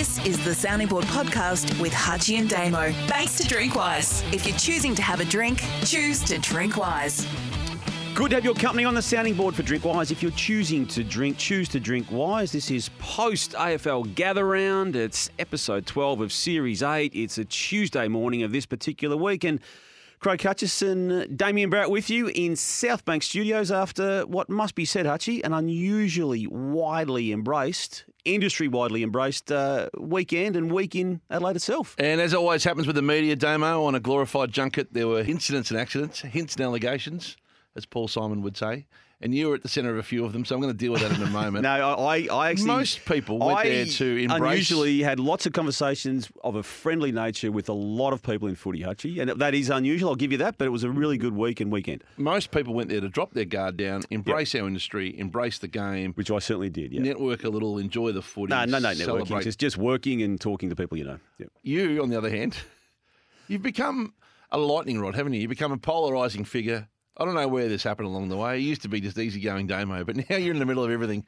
This is the Sounding Board podcast with Hutchie and Damo. Thanks to Drinkwise. If you're choosing to have a drink, choose to drink wise. Good to have your company on the sounding board for Drinkwise. If you're choosing to drink, choose to drink wise. This is post AFL gather round. It's episode 12 of Series 8. It's a Tuesday morning of this particular week. And Craig Hutchison, Damian Barrett with you in South Bank Studios after what must be said, Hutchie, an unusually widely embraced, industry widely embraced uh, weekend and week in Adelaide itself. And as always happens with the media, Damo, on a glorified junket, there were incidents and accidents, hints and allegations, as Paul Simon would say. And you were at the centre of a few of them, so I'm going to deal with that in a moment. No, I, I actually. Most people went I there to embrace- Unusually had lots of conversations of a friendly nature with a lot of people in footy, Hutchie. And that is unusual, I'll give you that, but it was a really good week and weekend, Most people went there to drop their guard down, embrace our industry, embrace the game, which I certainly did. Yeah. network a little, enjoy the footy. No, no, no, networking. celebrate. Just, just working and talking to people you know. Yeah. You, on the other hand, you've become a lightning rod, haven't you? You've become a polarising figure. I don't know where this happened along the way. It used to be just easygoing Damo, but now you're in the middle of everything.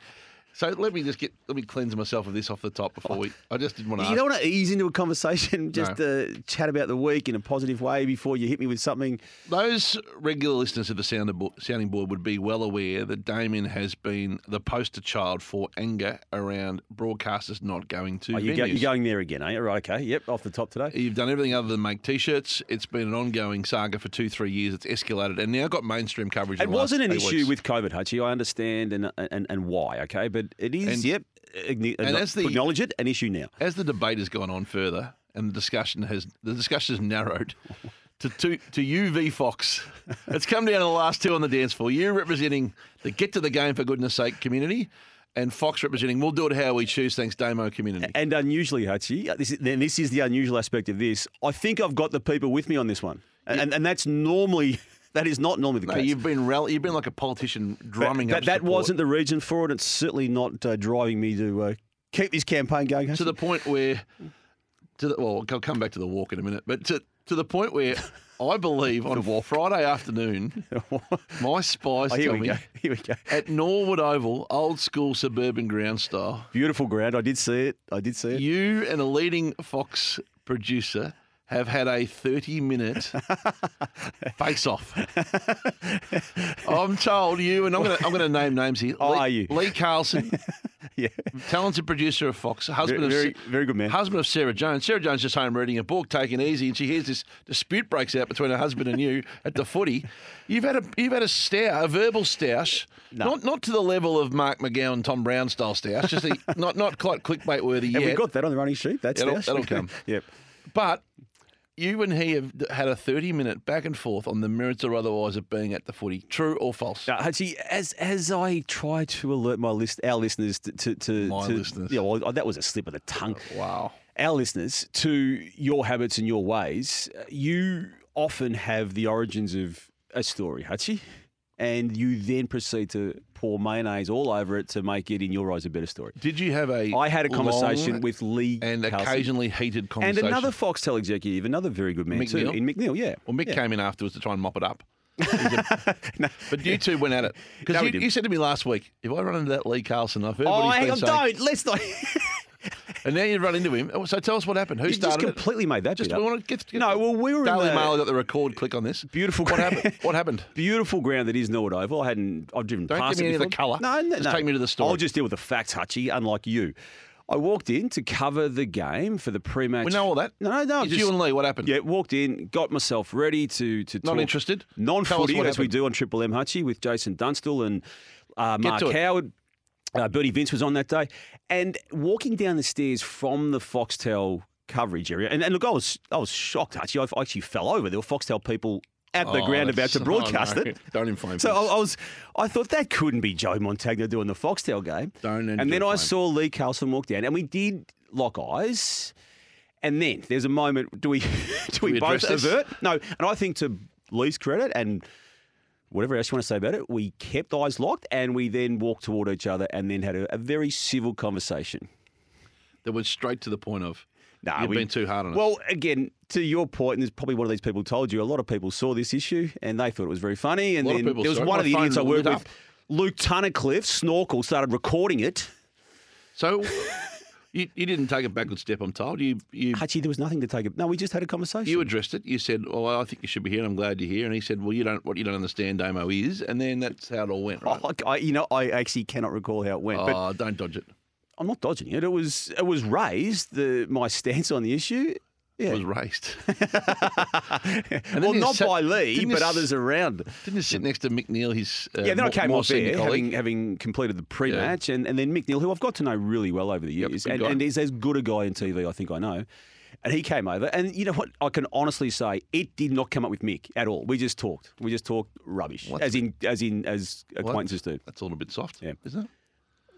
So let me just get let me cleanse myself of this off the top before we. I just didn't want to. You don't want to ease into a conversation, just uh, chat about the week in a positive way before you hit me with something. Those regular listeners of the Sounding Board would be well aware that Damian has been the poster child for anger around broadcasters not going to Oh, go, you're going there again, are you? Right, okay. Yep, off the top today. You've done everything other than make T-shirts. It's been an ongoing saga for two, three years. It's escalated and now got mainstream coverage. It the wasn't an issue weeks. with COVID, Hutchie. I understand and, and, and why, okay? But it is, And- yep, and as the- acknowledge it, an issue now. as the debate has gone on further and the discussion has the discussion has narrowed to to, to you v Fox. It's come down to the last two on the dance floor. You representing the get to the game for goodness sake community, and Fox representing we'll do it how we choose. Thanks, Damo community. And unusually, Hutchie, uh, this is, then this is the unusual aspect of this. I think I've got the people with me on this one. And, and, and that's normally, that is not normally the No, case. you've been rally, you've been like a politician drumming that, up that support wasn't the reason for it. It's certainly not uh, driving me to uh, keep this campaign going. to the point where. To the, well, I'll come back to the walk in a minute, but to to the point where I believe on Friday afternoon, my spies Oh, here tell we me go. Here we go. at Norwood Oval, old school suburban ground style. Beautiful ground. I did see it. I did see it. You and a leading Fox producer have had a 30 minute face off. I'm told you, and I'm going to I'm to name names here. Oh, Lee, are you? Lee Carlson, yeah. talented producer of Fox, husband Very, of Sa- very good man. husband of Sarah Jones. Sarah Jones just home reading a book, taking it easy, and she hears this dispute breaks out between her husband and you at the footy. You've had a you've had a stoush, a verbal stoush, not not to the level of Mark McGowan, Tom Browne style stoush, just a, not not quite clickbait worthy Have yet. we got that on the running sheet? That's That'll- that'll come. yep. But you and he have had a 30 minute back and forth on the merits or otherwise of being at the footy. True or false? Hutchie, as as I try to alert my list, our listeners to to, to My to- listeners. yeah, well, that was a slip of the tongue. Oh, wow. Our listeners to your habits and your ways. You often have the origins of a story, Hutchie, and you then proceed to pour mayonnaise all over it to make it, in your eyes, a better story. Did you have a I had a conversation with Lee and Carlson. occasionally heated conversation, and another Foxtel executive, another very good man Mick too, Neal? in McNeil. Yeah. Well, Mick Yeah. came in afterwards to try and mop it up. But you two went at it. Because No, you, you said to me last week, if I run into that Lee Carlson, I've heard Oh, what he's hang on, saying. don't. Let's not. And now you run into him. Oh, So tell us what happened. Who You just started it? completely made that Just we want to get, get No, well, we were in Daily the- Mail got the record click on this. Beautiful What happened? What happened? Beautiful ground that is Norwood Oval. I hadn't. I've driven Don't past give me it any of the colour. No, no, Just no. take me to the story. I'll just deal with the facts, Hutchie. Unlike you, I walked in to cover the game for the pre-match. We know all that. No, no, just- you and Lee. What happened? Yeah, walked in, got myself ready to to Not talk interested? Non-footy as we do on Triple M Hutchie with Jason Dunstall and uh, Mark. Howard. Uh, Bernie Vince was on that day, and walking down the stairs from the Foxtel coverage area, and, and look, I was I was shocked. Actually, I actually fell over. There were Foxtel people at the Oh, ground about to broadcast oh, no. it. Don't inflame So. I, I was, I thought that couldn't be Joe Montagna doing the Foxtel game. Don't and then I saw Lee Carlson walk down, and we did lock eyes. And then there's a moment. Do we? Do we, we both avert? No. And I think to Lee's credit and whatever else you want to say about it, we kept eyes locked, and we then walked toward each other, and then had a, a very civil conversation. that went straight to the point of Nah, you've we- been too hard on us. Well, again, to your point, and there's probably one of these people told you, a lot of people saw this issue and they thought it was very funny. And lot of then there was one of the idiots I worked with. Luke Tunnicliffe, Snorkel, started recording it. so You, you didn't take a backward step, I'm told. You you Hutchie, there was nothing to take it. No, we just had a conversation. you addressed it. You said, "Oh, I think you should be here. and I'm glad you're here." And he said, "Well, you don't. What you don't understand, Damo is." And then that's how it all went. Right? Oh, I, you know, I actually cannot recall how it went, but Oh, don't dodge it. I'm not dodging it. It was it was raised the my stance on the issue. Yeah. It was raced. well, not sat- by Lee, you but others around. Didn't you sit next to McNeil? His uh, Yeah, then I came off there having, having completed the pre-match, and, and then McNeil, who I've got to know really well over the years, good and, and is as good a guy in TV I think I know. And he came over, and you know what? I can honestly say it did not come up with Mick at all. We just talked. We just talked rubbish, What? as in as in as What? acquaintances do. That's a little bit soft, Yeah. isn't it?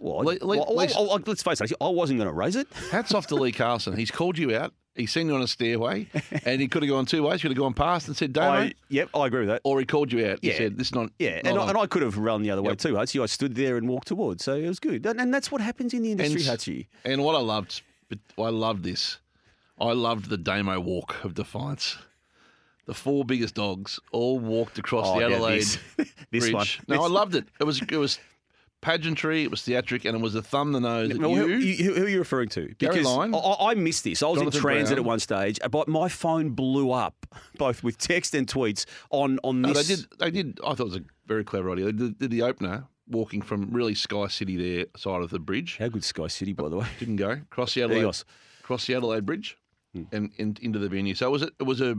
Well, Le- le- well, least- well, well, let's face it. I wasn't going to raise it. Hats off to Lee Carson. He's called you out. He's seen you on a stairway, and he could have gone two ways. He could have gone past and said, "Damo," I, yep, I agree with that. or he called you out. He Yeah. said, "This is not." Yeah, not and, I, and I could have run the other way Yep. too, Hutchie. I stood there and walked towards, so it was good. And, and that's what happens in the industry, And- Hutchie. And what I loved, I loved this. I loved the Damo walk of defiance. The four biggest dogs all walked across Oh, the yeah, Adelaide this- this Bridge. one. No, I loved it. It was it was pageantry, it was theatric, and it was a thumb the nose. you, who, you- who are you referring to? Gary Because. I, I missed this. I was Jonathan in transit Brown. at one stage, but my phone blew up, both with text and tweets on on No, this. they did. They did. I thought it was a very clever idea. They did, did the opener walking from really Sky City there side of the bridge. How good Sky City, by the way. Didn't go cross the Adelaide, cross the Adelaide Bridge, Hmm. and, and into the venue. So it was a, it was a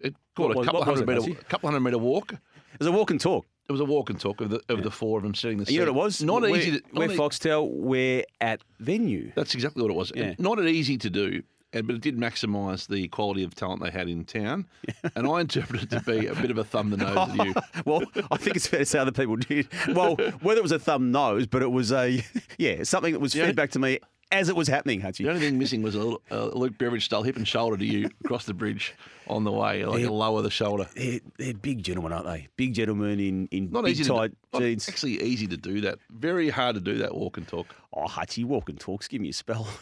it called What a couple hundred meter couple hundred meter walk. It was a walk and talk. It was a walk and talk of the of the four of them sitting the You know what it was? Not we're, easy. To, We're not Foxtel. We're at venue. That's exactly what it was. Yeah. Not easy to do, and but it did maximise the quality of talent they had in town. And I interpreted it to be a bit of a thumb the nose at you. well, I think it's fair to say other people did. Well, whether it was a thumb nose, but it was a yeah something that was Yeah. fed back to me as it was happening, Hutchie. The only thing missing was a, a Luke Beveridge style hip and shoulder to you across the bridge on the way, like a lower the shoulder. They're, they're big gentlemen, aren't they? Big gentlemen in, in Not big easy tight to jeans. actually easy to do that. Very hard to do that walk and talk. Oh, Hutchie, walk and talks. Give me a spell.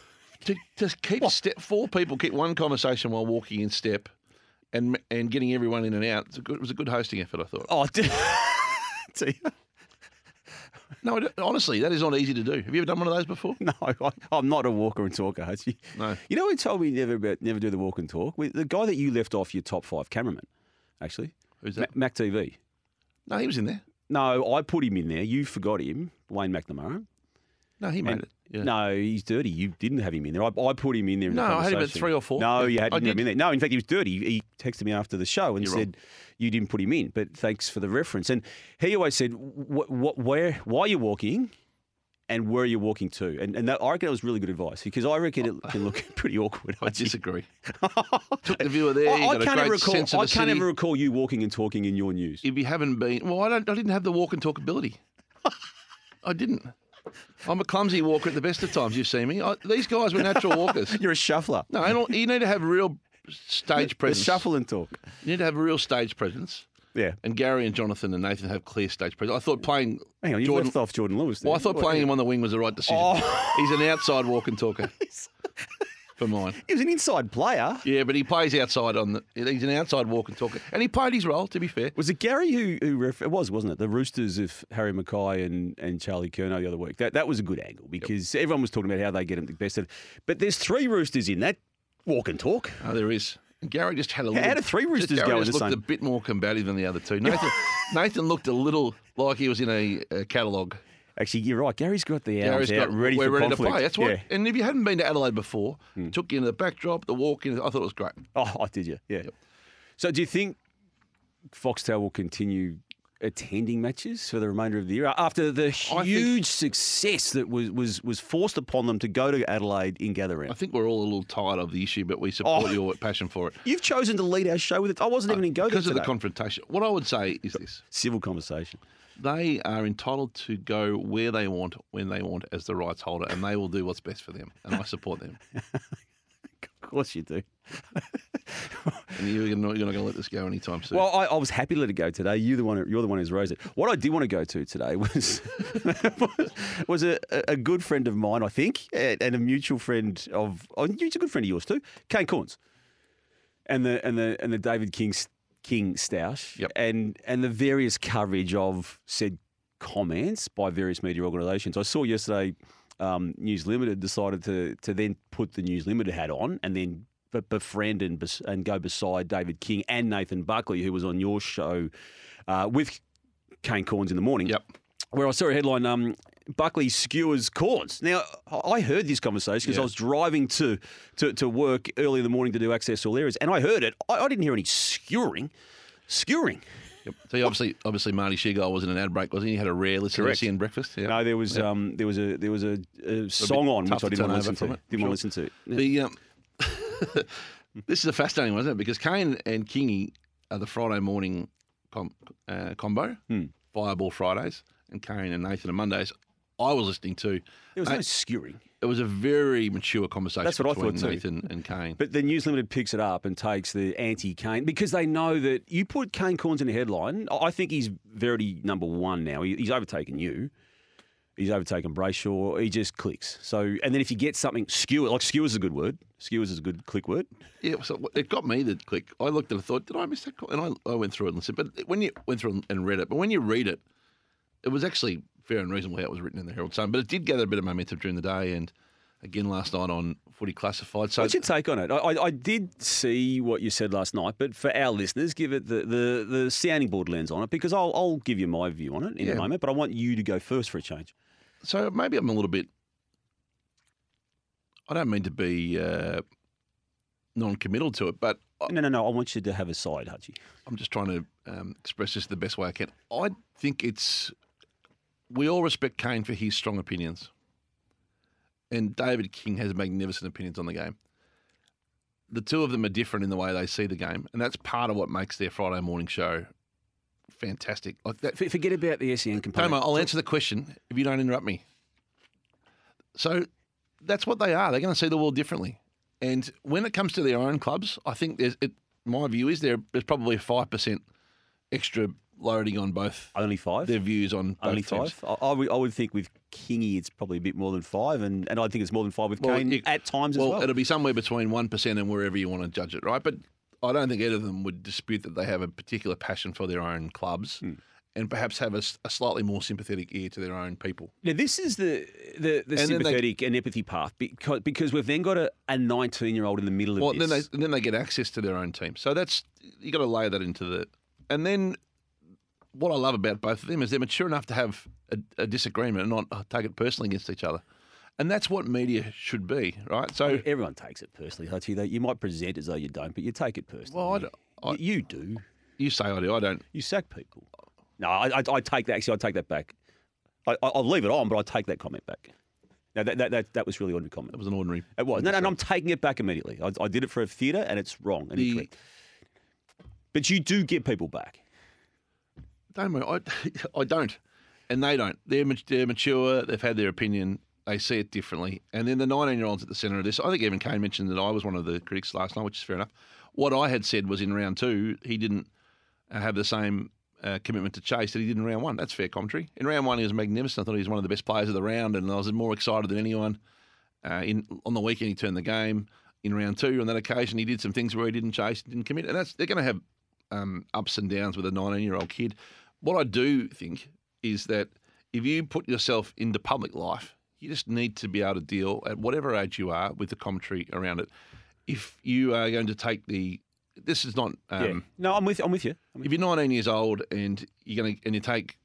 To just keep step four people keep one conversation while walking in step, and and getting everyone in and out. It's a good, it was a good hosting effort, I thought. Oh, d- See, No, honestly, that is not easy to do. Have you ever done one of those before? no, I, I'm not a walker and talker, Hutchie. No. You know who told me never about, never do the walk and talk? The guy that you left off your top five cameraman, actually. Who's that? Mac TV. No, he was in there. No, I put him in there. You forgot him, Wayne McNamara. No, he made And- it. Yeah. No, he's dirty. You didn't have him in there. I, I put him in there. In No, the I had him at three or four. No, you hadn't him in there. No, in fact, he was dirty. He, he texted me after the show and You're said you didn't put him in. But thanks for the reference. And he always said, what, what, "Where, why are you walking?" And where are you walking to? And, and that, I reckon that was really good advice because I reckon it can look pretty awkward. I disagree. Took the viewer there. I, you I got a can't great ever recall. sense of I the can't city. ever recall you walking and talking in your news. If you haven't been, well, I don't. I didn't have the walk and talk ability. I didn't. I'm a clumsy walker at the best of times. You've seen me. I, these guys were natural walkers. You're a shuffler. No, I don't, you need to have real stage The presence. shuffle and talk. You need to have a real stage presence. Yeah. And Gary and Jonathan and Nathan have clear stage presence. I thought playing Hang on, you Jordan. left off Jordan Lewis. There. Well, I thought playing him on the wing was the right decision. Oh. He's an outside walk and talker for mine. He was an inside player. Yeah, but he plays outside on the. He's an outside walk and talker, and he played his role. To be fair, Was it Gary who who ref- it was, wasn't it? The Roosters of Harry McKay and, and Charlie Curnow the other week. That that was a good angle because everyone was talking about how they get him the best. Of, but there's three Roosters in that walk and talk. oh, there is. And Gary just had a How little. do three Roosters Gary go in just the looked same- a bit more combative than the other two. Nathan, Nathan looked a little like he was in a, a catalogue. Actually, you're right. Gary's got the arms Gary's out, got ready we're for ready conflict. to play. That's what. Yeah. And if you hadn't been to Adelaide before, hmm. took you into the backdrop, the walk in. I thought it was great. Oh, I did you? Yeah. So, do you think Foxtel will continue attending matches for the remainder of the year after the think- huge success that was, was was forced upon them to go to Adelaide in gather I think we're all a little tired of the issue, but we support Oh. your passion for it. You've chosen to lead our show with it. I wasn't even in go because of the confrontation. What I would say is this: Civil conversation. They are entitled to go where they want, when they want, as the rights holder, and they will do what's best for them. And I support them. Of course you do. And you're not, you're not going to let this go anytime soon. Well, I, I was happy to let it go today. You the one. You're the one who's raised it. What I did want to go to today was was a, a good friend of mine, I think, and a mutual friend of. Oh, he's a good friend of yours too, Kane Cornes, and the and the and the David King King Stoush, Yep. and and the various coverage of said comments by various media organisations. I saw yesterday um, News Limited decided to to then put the News Limited hat on and then be- befriend and, bes- and go beside David King and Nathan Buckley, who was on your show uh, with Kane Cornes in the morning. Yep. Where I saw a headline, um, Buckley skewers Cornes. Now, I heard this conversation because Yeah. I was driving to, to, to work early in the morning to do access all areas, and I heard it. I, I didn't hear any skewering. Skewering. Yep. So you obviously, obviously, Marty Sheargold was in an ad break, wasn't he? He had a rare listen Correct. to and breakfast. Yeah. No, there was um, there was a there was a, a song on which I didn't want to listen to. it, Didn't sure. want to listen to. Yeah. The um, this is a fascinating one, isn't it? Because Kane and Kingy are the Friday morning com- uh, combo, Hmm. Fireball Fridays, and Kane and Nathan on Mondays. I was listening to. There was uh, no Mate, skewering. It was a very mature conversation That's what I between thought too. Nathan and Kane. But the News Limited picks it up and takes the anti-Kane because they know that you put Kane Cornes in a headline. I I think he's Verity number one now. He's overtaken you. He's overtaken Brayshaw. He just clicks. So, and then if you get something skewer, like skewers is a good word. Skewers is a good click word. Yeah, so it got me the click. I looked at it and thought, did I miss that? call? And I, I went through it and listened. But when you went through and read it, but when you read it, it was actually fair and reasonable how it was written in the Herald Sun. But it did gather a bit of momentum during the day and again last night on Footy Classified. So What's your take on it? I, I, did see what you said last night, but for our listeners, give it the, the, the sounding board lens on it because I'll, I'll give you my view on it in Yeah. a moment, but I want you to go first for a change. So maybe I'm a little bit. I don't mean to be uh, non-committal to it, but I- No, no, no. I want you to have a side, Hutchie. I'm just trying to um, express this the best way I can. I think it's. We all respect Kane for his strong opinions, and David King has magnificent opinions on the game. The two of them are different in the way they see the game, and that's part of what makes their Friday morning show fantastic. Like that, Forget about the SEN component. Tomo, I'll answer the question if you don't interrupt me. So that's what they are. They're going to see the world differently. And when it comes to their own clubs, I think there's it, my view is there, there's probably a 5% extra loading on both Only five. their views on both Only five. I, I, would, I would think with Kingy, it's probably a bit more than five, and, and I think it's more than five with Well, Kane you- at times well, as well. it'll be somewhere between 1% and wherever you want to judge it, right? But I don't think either of them would dispute that they have a particular passion for their own clubs Hmm. and perhaps have a slightly more sympathetic ear to their own people. Now, this is the the, the they- sympathetic and empathy path because, because we've then got a, a 19 year old in the middle of Well, this. then they then they get access to their own team. So that's you got to lay that into the. And then what I love about both of them is they're mature enough to have a, a disagreement and not uh, take it personally against each other. And that's what media should be, right? So, Everyone takes it personally, Hutchie. Though you might present as though you don't, but you take it personally. well, I, I- you do. you say I do. I don't. You sack people. No, I, I, I take that. Actually, I take that back. I, I- I'll leave it on, but I take that comment back. Now, that, that, that, that was really ordinary comment. It was an ordinary. It was. No, no, and I'm taking it back immediately. I, I did it for a theatre, and it's wrong and The- incorrect. But you do get people back. Don't I, I don't, and they don't. They're they're mature. They've had their opinion. They see it differently. And then the 19 year olds at the centre of this. I think even Kane mentioned that I was one of the critics last night, which is fair enough. What I had said was in round two, he didn't uh, have the same uh, commitment to chase that he did in round one. That's fair commentary. In round one, he was magnificent. I thought he was one of the best players of the round, and I was more excited than anyone. Uh, in on the weekend, he turned the game. In round two, on that occasion, he did some things where he didn't chase, didn't commit, and that's they're going to have um, ups and downs with a 19 year old kid. What I do think is that if you put yourself into public life, you just need to be able to deal at whatever age you are with the commentary around it. If you are going to take the, this is not. Um, yeah. No, I'm with. I'm with you. I'm with if you're 19 years old and you're going to and you take,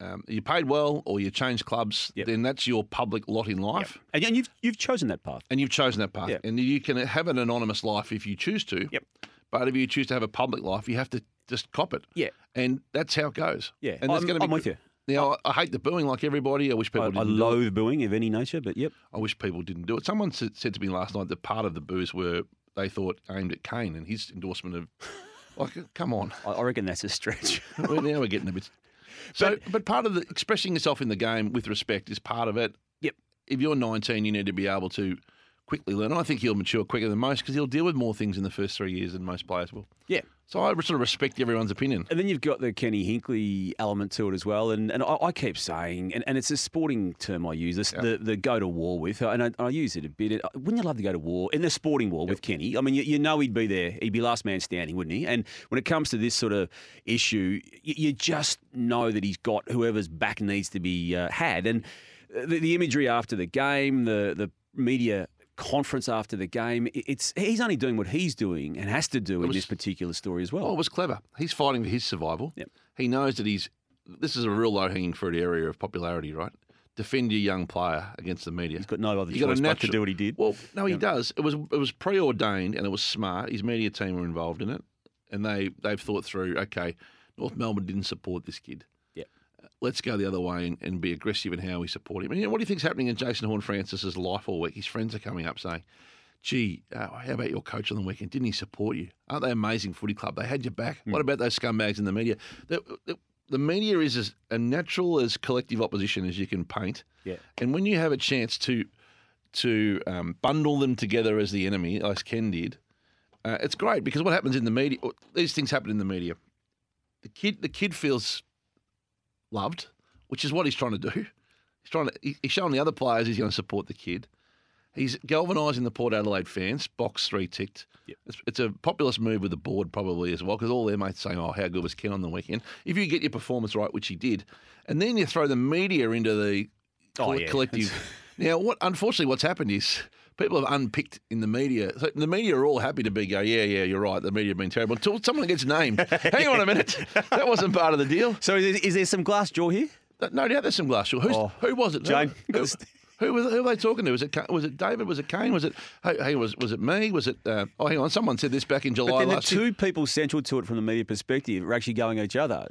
um, you paid well or you change clubs, Yep. then that's your public lot in life, And, and you've you've chosen that path. and you've chosen that path. Yep. And you can have an anonymous life if you choose to. Yep. But if you choose to have a public life, you have to just cop it. Yeah. And that's how it goes. Yeah. And I'm, going to be. I'm with you. Now, I, I hate the booing like everybody. I wish people I didn't. do it. loathe booing of any nature, but yep. I wish people didn't do it. Someone said, said to me last night that part of the boos were they thought aimed at Kane and his endorsement of. Like, come on. I, I reckon that's a stretch. Well, now we're getting a bit. So, but, part of the expressing yourself in the game with respect is part of it. Yep. If you're 19, you need to be able to quickly learn. I think he'll mature quicker than most because he'll deal with more things in the first three years than most players will. yeah. So I sort of respect everyone's opinion. And then you've got the Kenny Hinkley element to it as well. And and I, I keep saying, and, and it's a sporting term I use, this, the, the go to war with, and I, I use it a bit. Wouldn't you love to go to war, in the sporting war with Kenny? I mean, you, you know he'd be there. He'd be last man standing, wouldn't he? And when it comes to this sort of issue, you, you just know that he's got whoever's back needs to be uh, had. And the, the imagery after the game, the the media conference after the game, it's he's only doing what he's doing and has to do in this particular story as well. Well, it was clever. He's fighting for his survival. Yep. He knows that he's. This is a real low hanging fruit area of popularity, right? Defend your young player against the media. he's got no other You got a choice but to do what he did. Well, no, he does. It was it was preordained and it was smart. His media team were involved in it, and they they've thought through. Okay, North Melbourne didn't support this kid. Let's go the other way and, and be aggressive in how we support him. And you know, what do you think's happening in Jason Horne-Francis's life all week? His friends are coming up saying, "Gee, uh, how about your coach on the weekend? Didn't he support you? Aren't they amazing footy club? They had your back. Hmm. What about those scumbags in the media? The, the, the media is as a natural as collective opposition as you can paint. Yeah. And when you have a chance to to um, bundle them together as the enemy, as Ken did, uh, it's great because what happens in the media, these things happen in the media. The kid, the kid feels loved, which is what he's trying to do. He's trying to. He's showing the other players he's going to support the kid. He's galvanising the Port Adelaide fans. Box three ticked. Yep. It's, it's a populist move with the board probably as well because all their mates saying, "Oh, how good was Ken on the weekend?" If you get your performance right, which he did, and then you throw the media into the Oh, coll- yeah. collective. now, what unfortunately what's happened is people have unpicked in the media. So the media are all happy to be go, yeah, yeah, you're right. The media have been terrible until someone gets named. Hang on a minute, that wasn't part of the deal. So is, is there some glass jaw here? No doubt there's some glass. Who's, Oh, who was it? Jane. Who, who, was, who were they talking to? Was it was it David? Was it Kane? Was it hey, was was it me? Was it? Uh, oh, hang on. Someone said this back in July But then the last year. two people central to it from the media perspective are actually going at each other.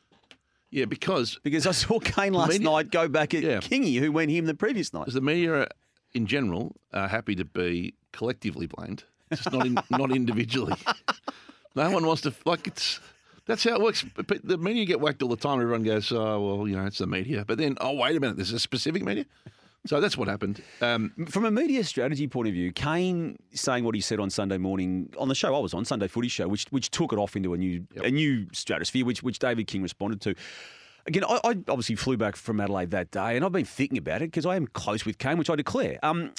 Yeah, because Because I saw Kane last media- night go back at Yeah. Kingy, who went him the previous night. Because the media, in general, are happy to be collectively blamed, just not in, not individually. No one wants to like it's. That's how it works. But The media get whacked all the time. Everyone goes, "Oh well, you know, it's the media." But then, oh wait a minute, there's a specific media. So that's what happened. Um, From a media strategy point of view, Kane saying what he said on Sunday morning on the show I was on Sunday Footy Show, which which took it off into a new Yep. a new stratosphere, which which David King responded to. Again, I, I obviously flew back from Adelaide that day, and I've been thinking about it because I am close with Kane, which I declare. Um,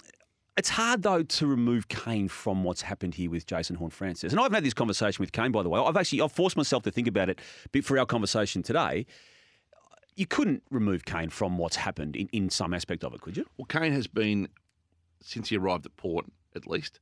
it's hard though to remove Kane from what's happened here with Jason Horne-Francis, and I've had this conversation with Kane. By the way, I've actually I've forced myself to think about it for our conversation today. You couldn't remove Kane from what's happened in, in some aspect of it, could you? well, Kane has been since he arrived at Port, at least,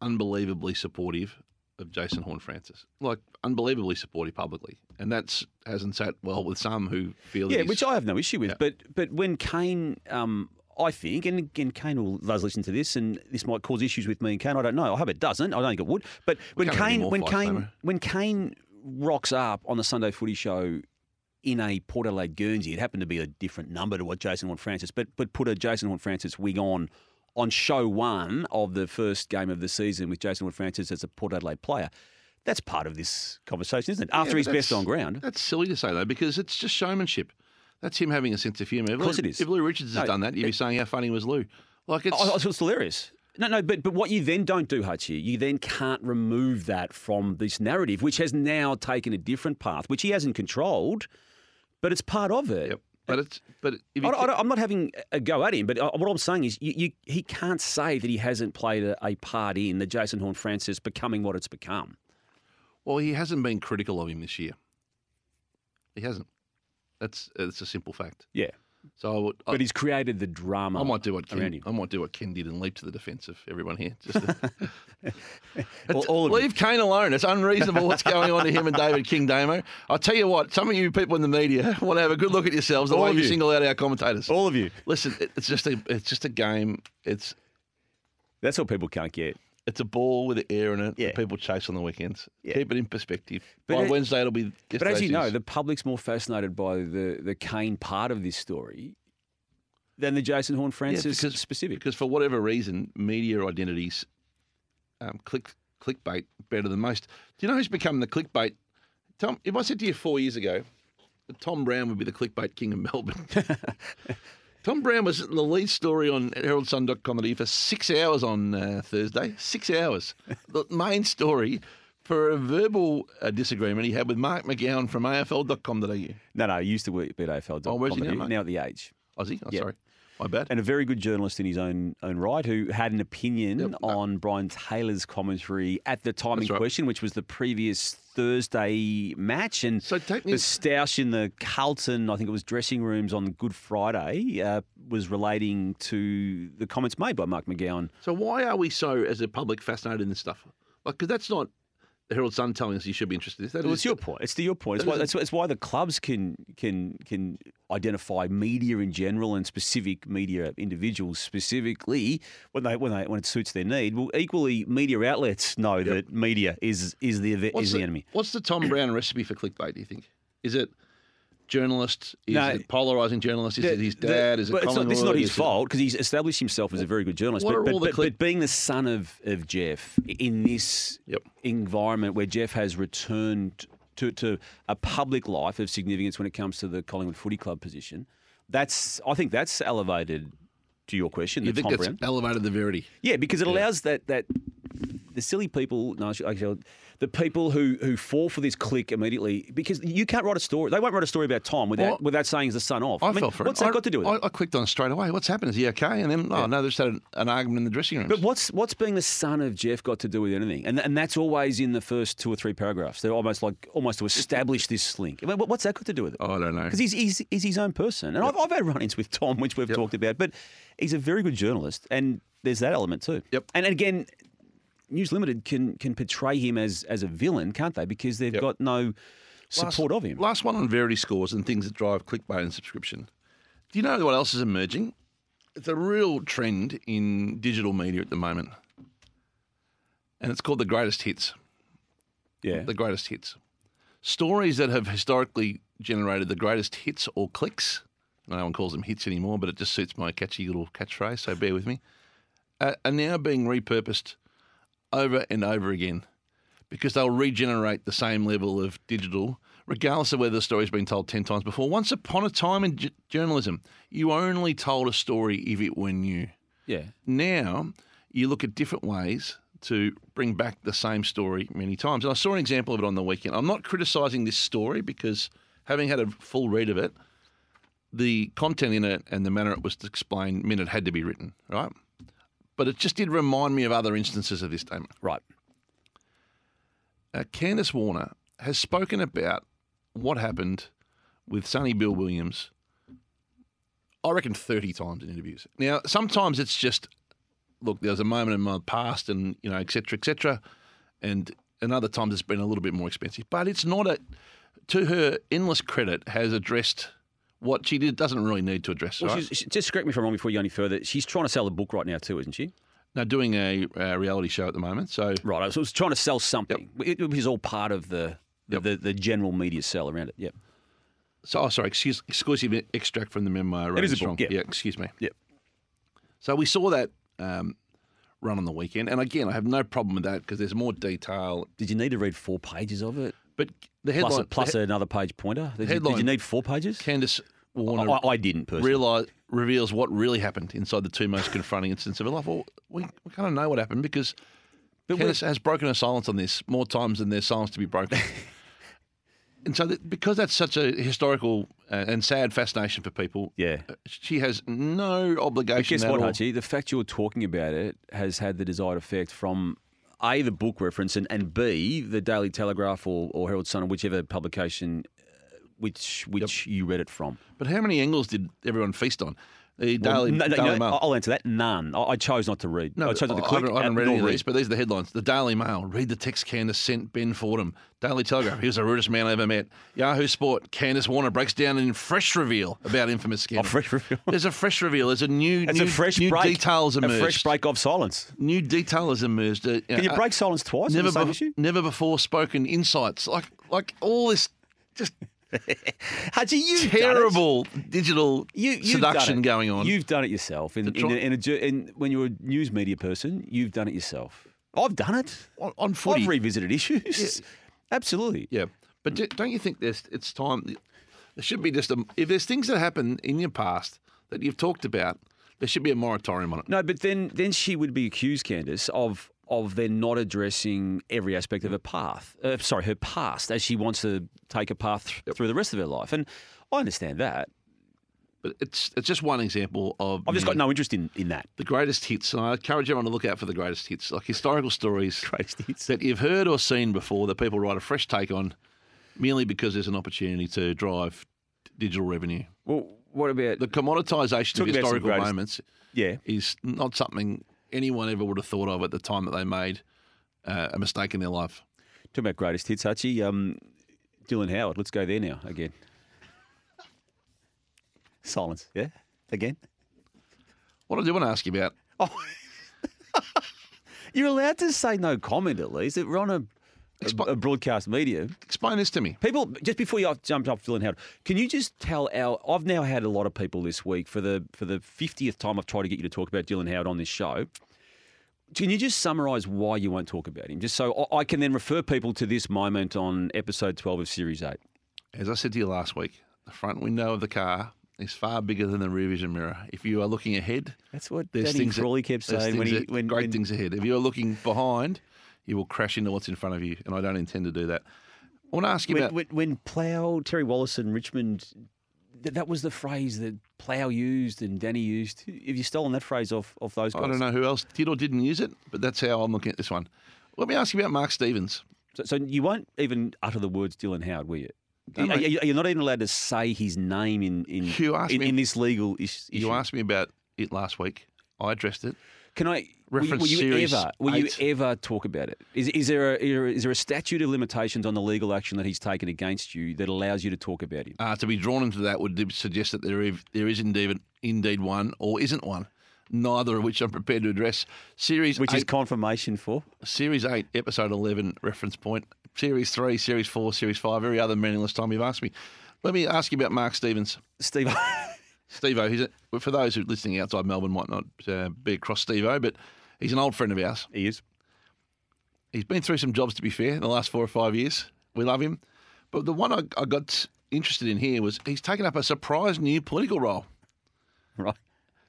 unbelievably supportive of Jason Horne-Francis. Like unbelievably supportive publicly, and that's hasn't sat well with some who feel Yeah, which I have no issue with. Yeah. But but when Kane, um, I think, and again, Kane will does listen to this, and this might cause issues with me and Kane. I don't know. I hope it doesn't. I don't think it would. But when have any Kane, when Kane, Damo. when Kane rocks up on the Sunday Footy Show. In a Port Adelaide Guernsey, it happened to be a different number to what Jason Horne-Francis, but but put a Jason Horne-Francis wig on on show one of the first game of the season with Jason Horne-Francis as a Port Adelaide player. That's part of this conversation, isn't it? After Yeah, he's best on ground. That's silly to say though, because it's just showmanship. That's him having a sense of humour. Of course it is. If Lou Richards has No, done that, you'd be saying how funny was Lou. Like it's Oh, it's hilarious. No, no, but but what you then don't do, Hutchie, you then can't remove that from this narrative, which has now taken a different path, which he hasn't controlled, but it's part of it. Yep. But it's but if I, I, I'm not having a go at him, but uh, what I'm saying is, you, you, he can't say that he hasn't played a, a part in the Jason Horne-Francis becoming what it's become. well, he hasn't been critical of him this year. He hasn't. That's it's a simple fact. Yeah, So I would. I, but he's created the drama. I might do what Ken. him. I might do what Ken did and leap to the defence of everyone here. Just to, All, all of you. leave Kane alone. It's unreasonable what's going on to him and David King Damo. I'll tell you what. Some of you people in the media want to have a good look at yourselves. The All way of you you. single out our commentators. All of you. Listen, it- it's just a it's just a game. It's That's what people can't get. It's a ball with the air in it Yeah. that people chase on the weekends. Yeah. Keep it in perspective. But By it- Wednesday it'll be. But as you know, the public's more fascinated by the, the Kane part of this story than the Jason Horne-Francis because- specific. because for whatever reason, media identities um, click clickbait better than most. Do you know who's become the clickbait? Tom, if I said to you four years ago, that Tom Browne would be the clickbait king of Melbourne. Tom Browne was the lead story on heraldsun.com.au for six hours on uh, Thursday. Six hours. the main story for a verbal uh, disagreement he had with Mark McGowan from AFL.com.au. No, no, he used to work at AFL. Oh, where's he now, now at the Age. Aussie. Oh, Yep. Sorry, my bad. and a very good journalist in his own own right who had an opinion Yep. on Brian Taylor's commentary at the time That's in right. question, which was the previous Thursday match. And So take me- the stoush in the Carlton, I think it was dressing rooms on Good Friday, uh, was relating to the comments made by Mark McGowan. So why are we so, as a public, fascinated in this stuff? Like, because that's not the Herald Sun telling us you should be interested in. That Well, is- it's your point. It's to your point. It's why, that's, it's why the clubs can can can identify media in general and specific media individuals specifically when they when they when it suits their need. Well, equally, media outlets know that media is is the What's is the, enemy. What's the Tom Browne recipe for clickbait? Do you think? Is it journalist? Is No. it polarizing journalist? Is it his The- dad? Is it but it's not, this is not his Is fault because he's established himself as a very good journalist. But, but, but, but being the son of, of Jeff in this Yep. environment where Jeff has returned to, to a public life of significance when it comes to the Collingwood Footy Club position, that's I think that's elevated to your question. You the think Tom that's Brown. elevated the verity? Yeah, because it allows that that the silly people, no, actually, the people who who fall for this click immediately because you can't write a story. They won't write a story about Tom without Well, without saying he's the son of. I, mean, fell for what's it. that I, got to do with I, it? I clicked on straight away. What's happened? Is he okay? And then, oh no, they just had an, an argument in the dressing room. But what's what's being the son of Jeff got to do with anything? And and that's always in the first two or three paragraphs. They're almost like almost to establish this link. I what's that got to do with it? Oh, I don't know. Because he's, he's he's his own person, and I've, I've had run-ins with Tom, which we've talked about. But he's a very good journalist, and there's that element too. Yep. And again, News Limited can can portray him as as a villain, can't they? Because they've Yep. got no support last, of him. Last one on Verity scores and things that drive clickbait and subscription. Do you know what else is emerging? It's a real trend in digital media at the moment, and it's called the greatest hits. yeah. The greatest hits. Stories that have historically generated the greatest hits or clicks. No one calls them hits anymore, but it just suits my catchy little catchphrase, so bear with me. Uh, are now being repurposed over and over again because they'll regenerate the same level of digital, regardless of whether the story's been told 10 times before. Once upon a time in j- journalism, you only told a story if it were new. yeah. Now you look at different ways to bring back the same story many times. And I saw an example of it on the weekend. I'm not criticising this story because having had a full read of it, the content in it and the manner it was explained meant it had to be written, right? But it just did remind me of other instances of this statement. Right. Uh, Candice Warner has spoken about what happened with Sonny Bill Williams, I reckon 30 times in interviews. Now, sometimes it's just, look, there was a moment in my past and, you know, et cetera, et cetera. And, and other times it's been a little bit more expensive. But it's not a, to her endless credit, has addressed what she did, doesn't really need to address. Well, right? just correct me if I'm wrong before you go any further. She's trying to sell a book right now too, isn't she? Now, doing a, uh reality show at the moment. So, Right. So it's trying to sell something, It- which is all part of the the, Yep. the the general media sell around it. Yep. so oh, sorry, excuse, exclusive extract from the memoir. It is a Strong. book, yeah. excuse me. Yep. So we saw that um, run on the weekend, and again, I have no problem with that because there's more detail. Did you need to read four pages of it? But the Plus, headline, a, plus the he- another page pointer. Did, you, did you need four pages? Candice Warner I, I didn't personally. realize, reveals what really happened inside the two most confronting incidents of her life. Well, we, we kind of know what happened because But Candice has broken her silence on this more times than there's silence to be broken. and so, that, because that's such a historical uh, and sad fascination for people, Yeah. uh, she has no But obligation guess at what, all. The fact you're talking about it has had the desired effect from A, the book reference, and, and B, the Daily Telegraph or, or Herald Sun, or whichever publication uh, which which you read it from. But how many angles did everyone feast on? The Well, Daily, no, no, Daily no, Mail. I'll answer that. None. I, I chose not to read. No, I chose not to I haven't, I haven't read any of these, but these are the headlines. The Daily Mail. Read the text Candice sent Ben Fordham. Daily Telegraph. He was the rudest man I ever met. Yahoo Sport. Candice Warner breaks down in fresh reveal about infamous scandal. A fresh reveal. There's a fresh reveal. There's a new, It's new, a fresh new break. details A fresh break of silence. New detail has emerged. Uh, Can you uh, break silence twice? never, the same bef- issue? never before spoken insights. Like like all this just Hutchie, you've terrible digital you, you've seduction going on. You've done it yourself. In, in, in, a, in, when you're a news media person, you've done it yourself. I've done it. on, on footy. I've revisited issues. Absolutely. Yeah, but do- don't you think there's it's time? There should be just a if there's things that happen in your past that you've talked about, there should be a moratorium on it. No, but then then she would be accused, Candice, of of then not addressing every aspect of her path. Uh, sorry, her past, as she wants to take a path th- through the rest of her life. And I understand that. But it's it's just one example of I've just the, got no interest in, in that. the greatest hits. And I encourage everyone to look out for the greatest hits, like historical stories Greatest hits. that you've heard or seen before that people write a fresh take on, merely because there's an opportunity to drive digital revenue. Well, what about The commoditisation of historical greatest- moments yeah? is not something anyone ever would have thought of at the time that they made uh, a mistake in their life. Talking about greatest hits, Hutchie. Um, Dylan Howard. Let's go there now again. Silence. Yeah. Again. What I do want to ask you about, Oh. You're allowed to say no comment at least. We're on a, a, Expi- a broadcast media. explain this to me. People, just before you jumped off Dylan Howard, can you just tell our? I've now had a lot of people this week for the for the fiftieth time. I've tried to get you to talk about Dylan Howard on this show. Can you just summarise why you won't talk about him, just so I can then refer people to this moment on episode twelve of Series Eight? As I said to you last week, the front window of the car is far bigger than the rear vision mirror. If you are looking ahead, That's what there's Danny things that- kept saying when he when, great when- things ahead. If you are looking behind, you will crash into what's in front of you, and I don't intend to do that. I want to ask you when, about when, when Plough, Terry Wallace and Richmond, th- that was the phrase that Plough used and Danny used. Have you stolen that phrase off, off those guys? I don't know who else did or didn't use it, but that's how I'm looking at this one. Let me ask you about Mark Stevens. So, so you won't even utter the words Dylan Howard, will you? Are, are not even allowed to say his name in in, in, me- in this legal issue? You asked me about it last week. I addressed it. Can I? Will you, Reference will you series ever? Will you ever talk about it? Is, is there a is there a statute of limitations on the legal action that he's taken against you that allows you to talk about him? Uh, to be drawn into that would suggest that there is, there is indeed indeed one or isn't one. Neither of which I'm prepared to address. Series Which eight, is confirmation for. Series 8, Episode 11, reference point. Series 3, Series 4, Series 5, every other meaningless time you've asked me. Let me ask you about Mark Stevens. Steve, Steve-O, he's a, for those who are listening outside Melbourne might not uh, be across Steve-O, but he's an old friend of ours. he is. He's been through some jobs, to be fair, in the last four or five years. We love him. But the one I, I got interested in here was he's taken up a surprise new political role. Right.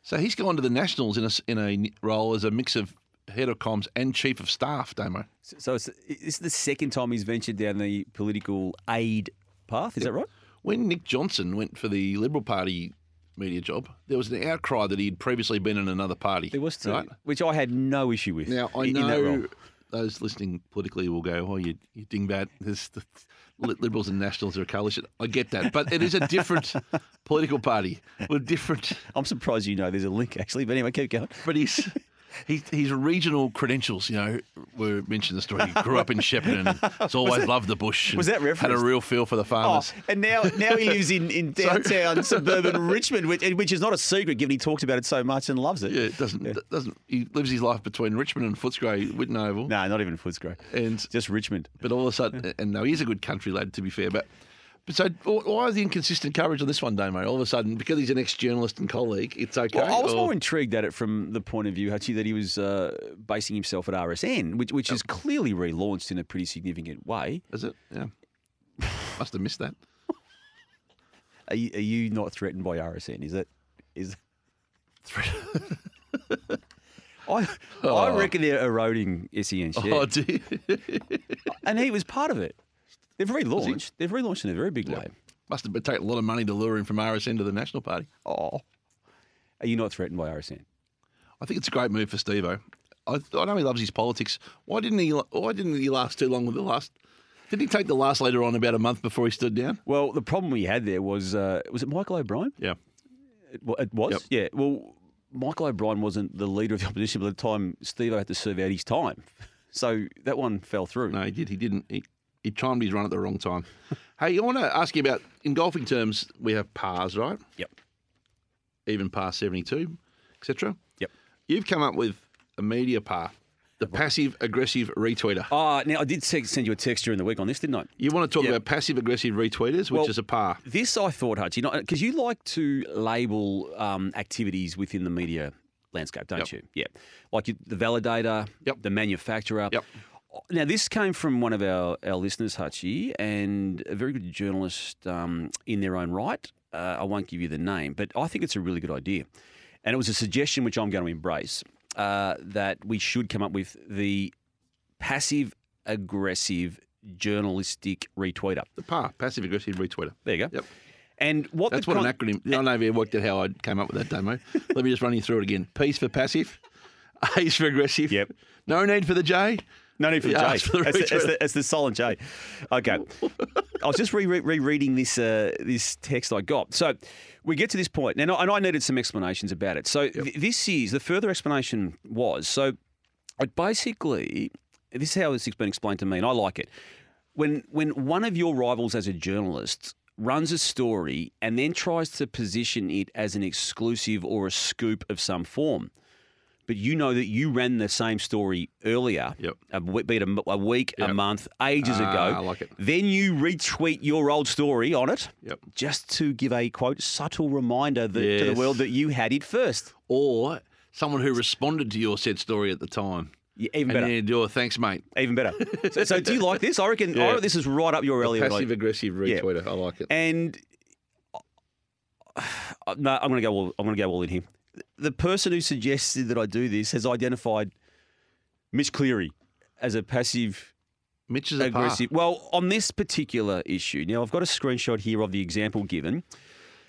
So he's gone to the Nationals in a, in a role as a mix of head of comms and chief of staff, Damo. So so it's, it's the second time he's ventured down the political aid path. Is that right? When Nick Johnson went for the Liberal Party media job, there was an outcry that he'd previously been in another party. There was two, Right? which I had no issue with. Now, I in- in know those listening politically will go, oh, you, you dingbat. There's the Liberals and Nationals are a coalition. I get that. But it is a different political party with different. I'm surprised you know there's a link actually. But anyway, keep going. But his, his, his regional credentials, you know, were mentioned in the story. He grew up in Shepparton and has always loved the bush. was that Had a real feel for the Oh, farmers. and now now he lives in, in downtown suburban Richmond, which, which is not a secret given he talks about it so much and loves it. Yeah, it doesn't it doesn't. He lives his life between Richmond and Footscray, Whitten Oval, No, not even Footscray. and Just Richmond. but all of a sudden, and no, he's a good country lad to be fair. But so why is the inconsistent coverage on this one, Damo? All of a sudden, because he's an ex-journalist and colleague, it's okay. Well, I was or- more intrigued at it from the point of view, Hutchie, that he was uh, basing himself at RSN, which which is clearly relaunched in a pretty significant way. is it? Yeah, must have missed that. Are you, are you not threatened by RSN? Is that is? I I reckon they're eroding SEN Oh, dear. and he was part of it. They've relaunched. They've relaunched in a very big way. must have taken a lot of money to lure him from RSN to the National Party. Oh, are you not threatened by RSN? I think it's a great move for Steve-O. I, I know he loves his politics. Why didn't he? Why didn't he last too long with the last? Didn't he take the last leader on about a month before he stood down? Well, the problem we had there was uh, was it Michael O'Brien? Yeah. It, it was. Yep. Yeah. Well, Michael O'Brien wasn't the leader of the opposition by the time Steve had to serve out his time, so that one fell through. No, he did. He didn't. He, he timed his run at the wrong time. hey, I want to ask you about in golfing terms. We have pars, right? Yep. Even par seventy-two, etc. Yep. You've come up with a media par, the passive aggressive retweeter. Ah, now I did send you a text during the week on this, didn't I? You want to talk Yeah. about passive aggressive retweeters, which Well- is a par. This I thought, Hutch, you know, because you like to label um, activities within the media landscape, don't Yep. you? Yeah, like you, the validator, Yep. the manufacturer. Yep. Now, this came from one of our, our listeners, Hutchie, and a very good journalist um, in their own right. Uh, I won't give you the name, but I think it's a really good idea. And it was a suggestion which I'm going to embrace uh, that we should come up with the passive aggressive journalistic retweeter. The par, passive aggressive retweeter. There you go. Yep. And what That's what con- an acronym. I don't know if you worked out how I came up with that demo. Let me just run you through it again. P for passive, A is for aggressive. Yep. No need for the J. No need for the Yeah, J. for the It's the, it's, the, it's the silent J. Okay. I was just re- re- rereading this uh, this text I got. So we get to this point, and I, and I needed some explanations about it. So th- this is the further explanation was so. It basically, this is how this has been explained to me, and I like it. When when one of your rivals as a journalist runs a story and then tries to position it as an exclusive or a scoop of some form, but you know that you ran the same story earlier, Yep. a, be it a, a week, a month, ages Ah, ago. I like it. Then you retweet your old story on it, Yep. just to give a quote subtle reminder that, to the world that you had it first. Or someone who responded to your said story at the time. Yeah, even And better. then you do a thanks, mate. Even better. so, so do you like this? I reckon, I reckon this is right up your alley. Passive aggressive retweeter. I like it. And uh, no, I'm going to go. All, I'm going to go all in here. The person who suggested that I do this has identified Mitch Cleary as a passive Mitch is aggressive. par. Well, on this particular issue, now I've got a screenshot here of the example given.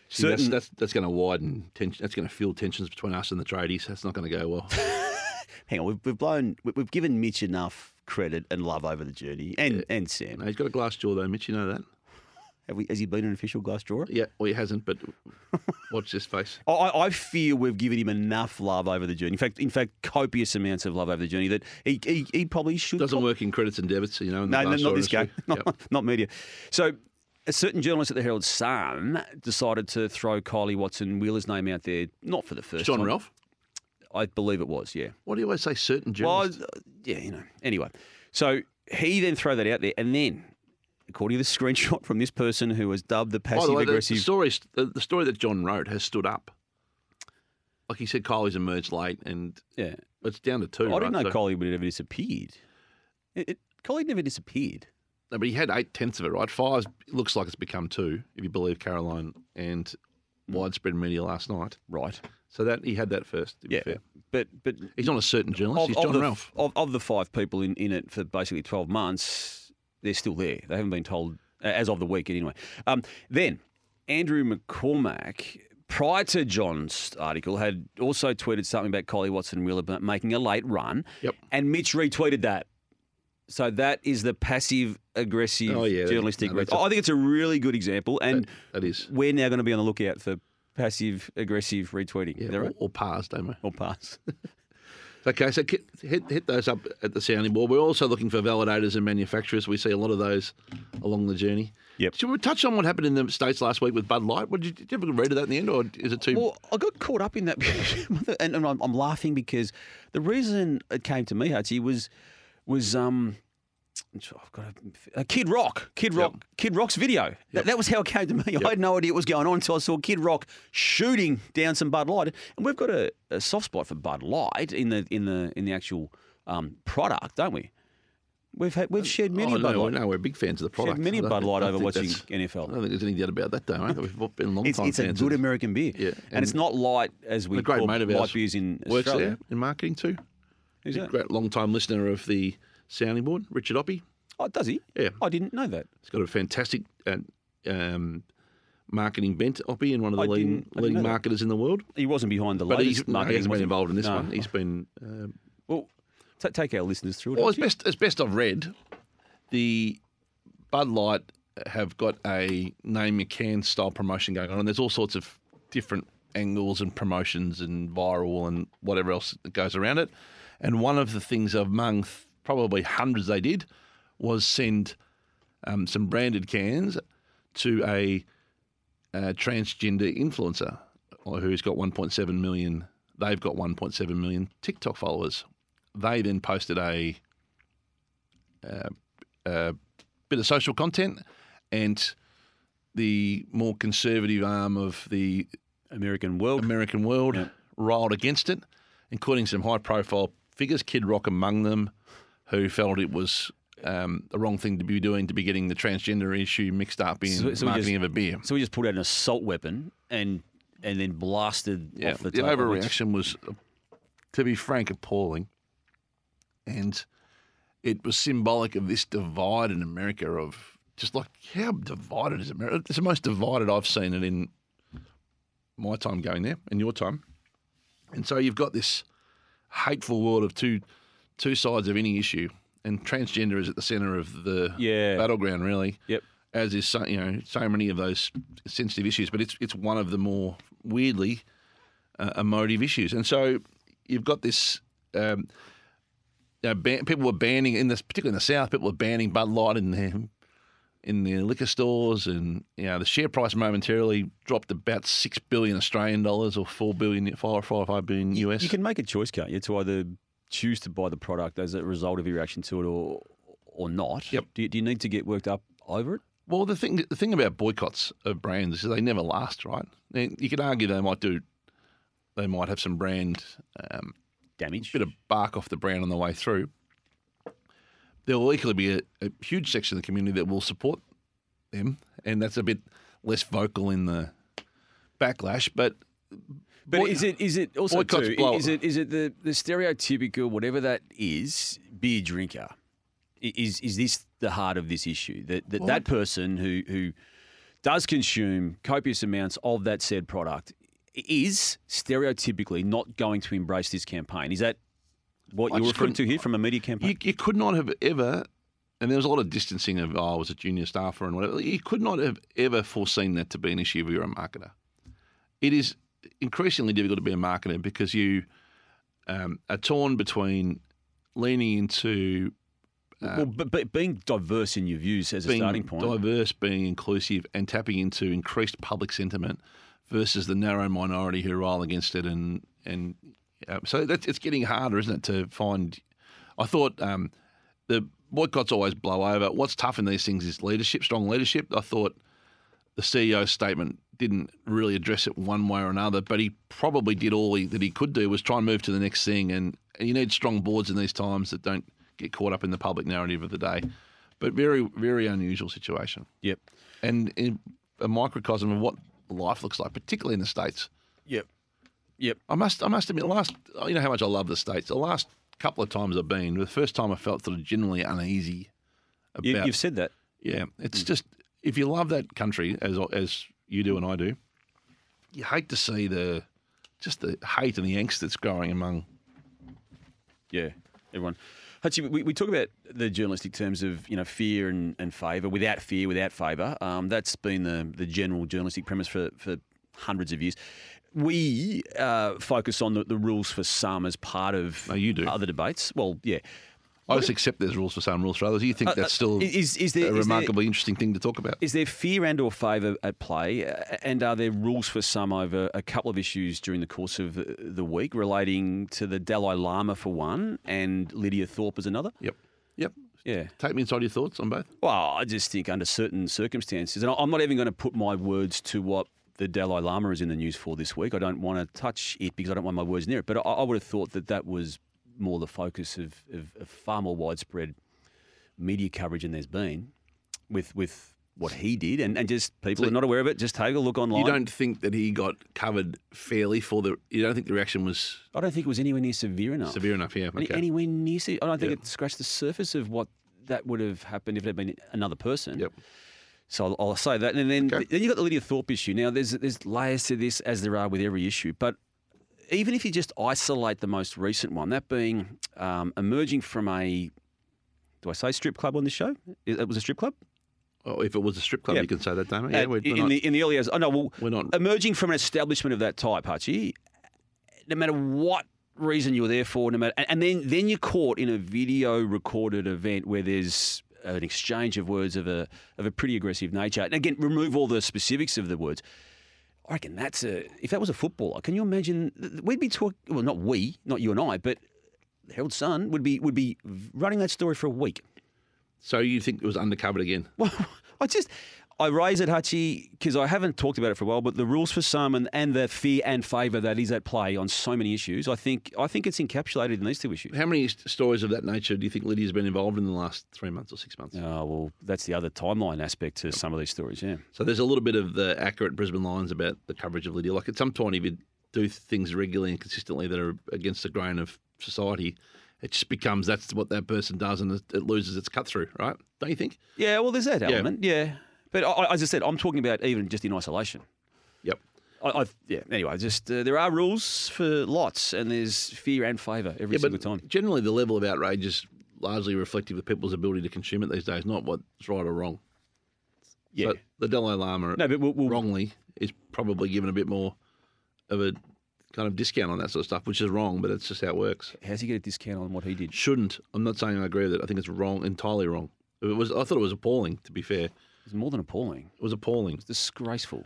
See, that's certain- that's, that's going to widen tension. That's going to fuel tensions between us and the tradies. That's not going to go well. Hang on, we've, we've blown. we- We've given Mitch enough credit and love over the journey, and and Sam. no, he's got a glass jaw though, Mitch. You know that. Have we, has he been an official glass drawer? Yeah, well, he hasn't, but watch this face. I, I feel we've given him enough love over the journey. In fact, in fact, copious amounts of love over the journey that he he, he probably should. Doesn't cop- work in credits and debits, you know. In the No, no, not this guy. Not, Yep. not media. So, a certain journalist at the Herald Sun decided to throw Kylie Watson Wheeler's name out there, not for the first Jon time. Ralph. I believe it was, yeah. Why do you always say certain journalists? uh, yeah, you know. Anyway, so he then threw that out there, and then, according to the screenshot from this person who was dubbed the By passive the way, the, the aggressive, story, the, the story that Jon wrote has stood up. Like he said, Kylie's emerged late, and yeah. it's down to two. I didn't right? know So- Kylie would have never disappeared. It, it, Kylie never disappeared. No, but he had eight tenths of it, right? Five looks like it's become two, if you believe Caroline and Hmm. widespread media last night. Right. So that he had that first. To be Yeah. fair. But but he's not a certain journalist. he's Jon the, Ralph. Of, of the five people in, in it for basically 12 months, they're still there. They haven't been told, uh, as of the week anyway. Um, then, Andrew McCormack, prior to Jon's article, had also tweeted something about Kylie Watson Wheeler making a late run. Yep. And Mitch retweeted that. So that is the passive aggressive Oh, yeah, journalistic. no, a- I think it's a really good example. And that is. we're now going to be on the lookout for passive aggressive retweeting. Yeah, that or, right? or pars, Damo. Or pass. Okay, so hit, hit those up at the sounding board. We're also looking for validators and manufacturers. We see a lot of those along the journey. Yep. Should we touch on what happened in the States last week with Bud Light? What, did, you, did you ever read of that in the end, or is it too... Well, I got caught up in that, and, I'm, I'm laughing because the reason it came to me, Hutchie, was was um, I've got a, uh, Kid Rock, Kid Rock, Kid Rock's video. That, that was how it came to me. I had no idea what was going on until I saw Kid Rock shooting down some Bud Light, and we've got a, a soft spot for Bud Light in the in the in the actual um, product, don't we? We've had we've shared many oh, a Bud Light. no, we're big fans of the Shared product. many a I don't Bud Light over watching that's- I don't think there's any doubt about that, though. Mate. We've been long It's, time it's a good American beer, Yeah, and, and it's not light as we a great call mate of light beers in Works Australia. there in marketing too. He's a great long-time listener of the sounding board, Richard Oppie. Oh, does he? Yeah. I didn't know that. He's got a fantastic uh, um, marketing bent, Oppie, and one of the I leading didn't- I didn't leading know that. marketers in the world. He wasn't behind the But latest he's, no, he hasn't been involved in this No. one. He's been um, Well, t- take our listeners through it. Well, as best as best I've read, the Bud Light have got a name your can style promotion going on, and there's all sorts of different angles and promotions and viral and whatever else that goes around it. And one of the things among probably hundreds they did was send um, some branded cans to a, a transgender influencer who's got 1.7 million. They've got 1.7 million TikTok followers. They then posted a a bit of social content, and the more conservative arm of the American World. American world Yeah. riled against it, including some high profile figures, Kid Rock among them, who felt it was um, the wrong thing to be doing to be getting the transgender issue mixed up in So- so marketing just- of a beer. So we just pulled out an assault weapon and and then blasted Yeah, off the, the, overreaction was, to be frank, appalling, and it was symbolic of this divide in America of just like how divided is America? It's the most divided I've seen it in my time going there and your time. And so you've got this hateful world of two two sides of any issue, and transgender is at the centre of the Yeah. battleground, really. Yep. As is so, you know so many of those sensitive issues, but it's it's one of the more weirdly uh, emotive issues, and so you've got this. Um, you know, ban- people were banning in this, particularly in the south. People were banning Bud Light in their in their liquor stores, and you know the share price momentarily dropped about six billion Australian dollars or four billion, five, five, five billion US. You can make a choice, can't you, to either choose to buy the product as a result of your reaction to it or or not. Yep. Do you, do you need to get worked up over it? Well, the thing the thing about boycotts of brands is they never last, right? And You could argue they might do, they might have some brand um, Damage. bit of bark off the brand on the way through. There will equally be a, a huge section of the community that will support them, and that's a bit less vocal in the backlash. But But boy- is it is it also too, is it is it the, the stereotypical whatever that is beer drinker? Is is this the heart of this issue that that, that person who who does consume copious amounts of that said product is stereotypically not going to embrace this campaign? Is that what I you're referring to here from a media campaign? You, you could not have ever, and there was a lot of distancing of, oh, I was a junior staffer and whatever. You could not have ever foreseen that to be an issue if you're a marketer. It is increasingly difficult to be a marketer because you um, are torn between leaning into well, but, but being diverse in your views as a starting point. diverse, being inclusive, and tapping into increased public sentiment versus the narrow minority who rile against it, and and uh, so that's it's getting harder, isn't it, to find? I thought um, the boycotts always blow over. What's tough in these things is leadership, strong leadership. I thought the CEO's statement didn't really address it one way or another, but he probably did all he, that he could do was try and move to the next thing. And, and you need strong boards in these times that don't get caught up in the public narrative of the day. But very, very unusual situation. Yep. And in a microcosm of what life looks like, particularly in the States. Yep. Yep. I must, I must admit, last, you know how much I love the States. The last couple of times I've been, the first time I felt sort of generally uneasy about You, you've said that. yeah, it's mm. just if you love that country as as you do and I do, you hate to see the just the hate and the angst that's growing among. Yeah, everyone. Hutchie, we, we talk about the journalistic terms of you know fear and, and favour. Without fear, without favour. Um, that's been the the general journalistic premise for, for hundreds of years. We uh, focus on the, the rules for some as part of Oh, you do. other debates. Well, yeah. I just accept there's rules for some, rules for others. Do you think that's still Uh, is- is there- a is there- remarkably interesting thing to talk about? Is there fear and or favour at play, Uh, and are there rules for some over a couple of issues during the course of the- the week relating to the Dalai Lama for one, and Lydia Thorpe as another? Yep, yep. Yeah. Take me inside your thoughts on both. Well, I just think under certain circumstances, and I'm not even going to put my words to what the Dalai Lama is in the news for this week. I don't want to touch it because I don't want my words near it. But I, I would have thought that that was more the focus of, of, of far more widespread media coverage than there's been with with what he did, and, and just people So- are not aware of it. Just take a look online. You don't think that he got covered fairly for the? You don't think the reaction was I don't think it was anywhere near severe enough. severe enough? Yeah, okay. Anywhere near. se- I don't think Yep. it scratched the surface of what that would have happened if it had been another person. Yep. So I'll, I'll say that, and then Okay. then you got the Lydia Thorpe issue. Now there's there's layers to this as there are with every issue, but even if you just isolate the most recent one, that being um, emerging from a, do I say strip club on this show? It was a strip club. Oh, if it was a strip club, Yeah. you can say that, Damo. Uh, Yeah, we're, in, we're not, the in the early years. Oh no, well, we're not. emerging from an establishment of that type, Hutchie, no matter what reason you were there for, no matter, and- and then then you're caught in a video recorded event where there's an exchange of words of a of a pretty aggressive nature. And again, remove all the specifics of the words. I reckon that's a. If that was a footballer, can you imagine? We'd be talking. Well, not we, not you and I, but the Herald Sun would be would be running that story for a week. so you think it was undercovered again? Well, I just I raise it, Hutchie, because I haven't talked about it for a while. But the rules for some and, and the fear and favour that is at play on so many issues, I think I think it's encapsulated in these two issues. How many st- stories of that nature do you think Lydia's been involved in the last three months or six months? Oh well, that's the other timeline aspect to some of these stories. Yeah, So there's a little bit of the accurate Brisbane Lions about the coverage of Lydia. Like at some point, if you do things regularly and consistently that are against the grain of society, it just becomes that's what that person does, and it, it loses its cut through, right? Don't you think? Yeah, well, there's that element. Yeah, but I, as I said, I'm talking about even just in isolation. Yep. I, yeah. Anyway, just uh, there are rules for lots, and there's fear and favour every Yeah, single time. generally the level of outrage is largely reflective of people's ability to consume it these days, not what's right or wrong. Yeah. So the Dalai Lama no, but we'll, we'll, wrongly is probably given a bit more of a kind of discount on that sort of stuff, which is wrong, but it's just how it works. how's he get a discount on what he did? Shouldn't. I'm not saying I agree with it. I think it's wrong, entirely wrong. It was. I thought it was appalling. To be fair, It's more than appalling. It was appalling. It's disgraceful.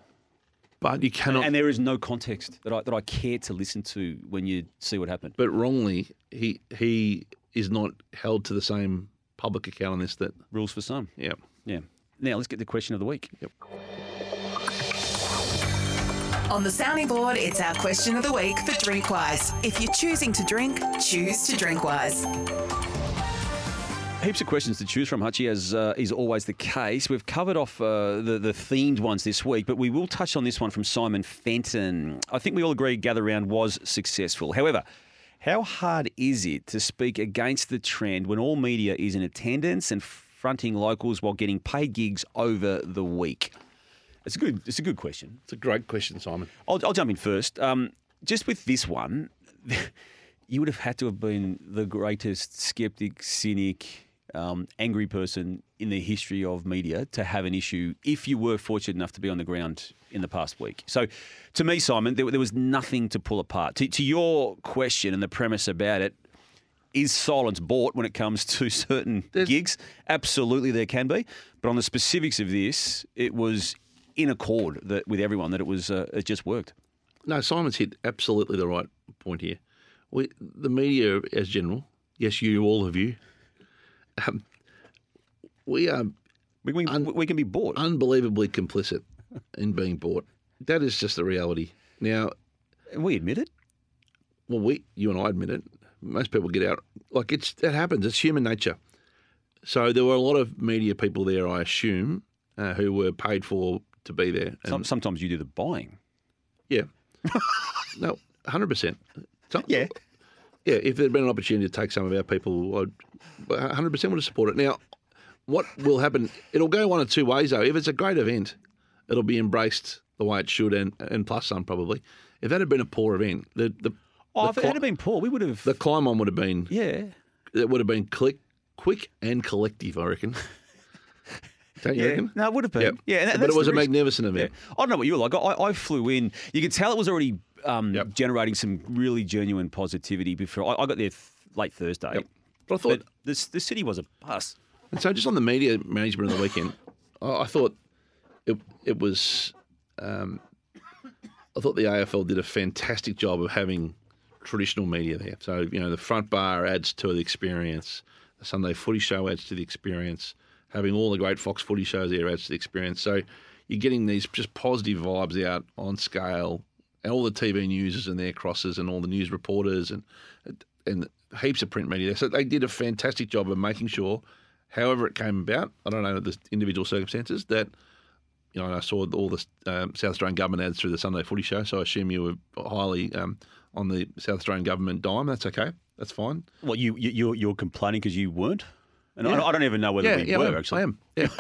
But you cannot. and there is no context that I that I care to listen to when you see what happened. but wrongly, he he is not held to the same public account on this. That Rules for some. yeah. Yeah. Now let's get the question of the week. Yep. On the sounding board, it's our question of the week for Drinkwise. If you're choosing to drink, choose to Drinkwise. Heaps of questions to choose from, Hutchie, as uh, is always the case. We've covered off uh, the, the themed ones this week, but we will touch on this one from Simon Fenton. I think we all agree Gather Round was successful. However, how hard is it to speak against the trend when all media is in attendance and fronting locals while getting paid gigs over the week? It's a good, it's a good question. It's a great question, Simon. I'll, I'll jump in first. Um, just with this one, you would have had to have been the greatest skeptic, cynic, um, angry person in the history of media to have an issue if you were fortunate enough to be on the ground in the past week. So, to me, Simon, there, there was nothing to pull apart. To, to your question and the premise about it, is silence bought when it comes to certain gigs? Absolutely, there can be. But on the specifics of this, it was in accord that with everyone that it was uh, it just worked. No, Simon's hit absolutely the right point here. We, the media, as general, yes, you, all of you, um, we are We, we, we can be bought. unbelievably complicit in being bought. That is just the reality. Now, And we admit it. well, we, you and I admit it. Most people get out like it's that happens. It's human nature. So there were a lot of media people there, I assume, uh, who were paid for to be there. And, Some, sometimes you do the buying. yeah, no, hundred percent. Yeah. Yeah. If there'd been an opportunity to take some of our people, I'd hundred percent would have supported it. Now, what will happen? It'll go one of two ways though. If it's a great event, it'll be embraced the way it should, and and plus some probably. If that had been a poor event, the the Oh, the, if it cli- had been Paul, we would have. the climb on would have been yeah. it would have been click, quick and collective. I reckon. Don't you Yeah. reckon? No, it would have been. Yep. Yeah, and that- but it was a magnificent Yeah. event. I don't know what you were like. I, I flew in. You could tell it was already um, Yep. generating some really genuine positivity before. I, I got there th- late Thursday. Yep. But I thought But this, the city was a bus. And so, just on the media management of the weekend, I, I thought it it was. Um, I thought the AFL did a fantastic job of having traditional media there. So you know, the front bar adds to the experience. The Sunday Footy Show adds to the experience. Having all the great Fox Footy shows there adds to the experience. So you're getting these just positive vibes out on scale, and all the TV news and their crosses, and all the news reporters, and and heaps of print media. So they did a fantastic job of making sure, however it came about, I don't know the individual circumstances, that, you know, I saw all the um, South Australian government ads through the Sunday footy show, so I assume you were highly um, on the South Australian government dime. That's okay. That's fine. Well, you, you you're, you're complaining because you weren't, and Yeah. I, I don't even know whether Yeah, we yeah, I were am. actually. I am. Yeah.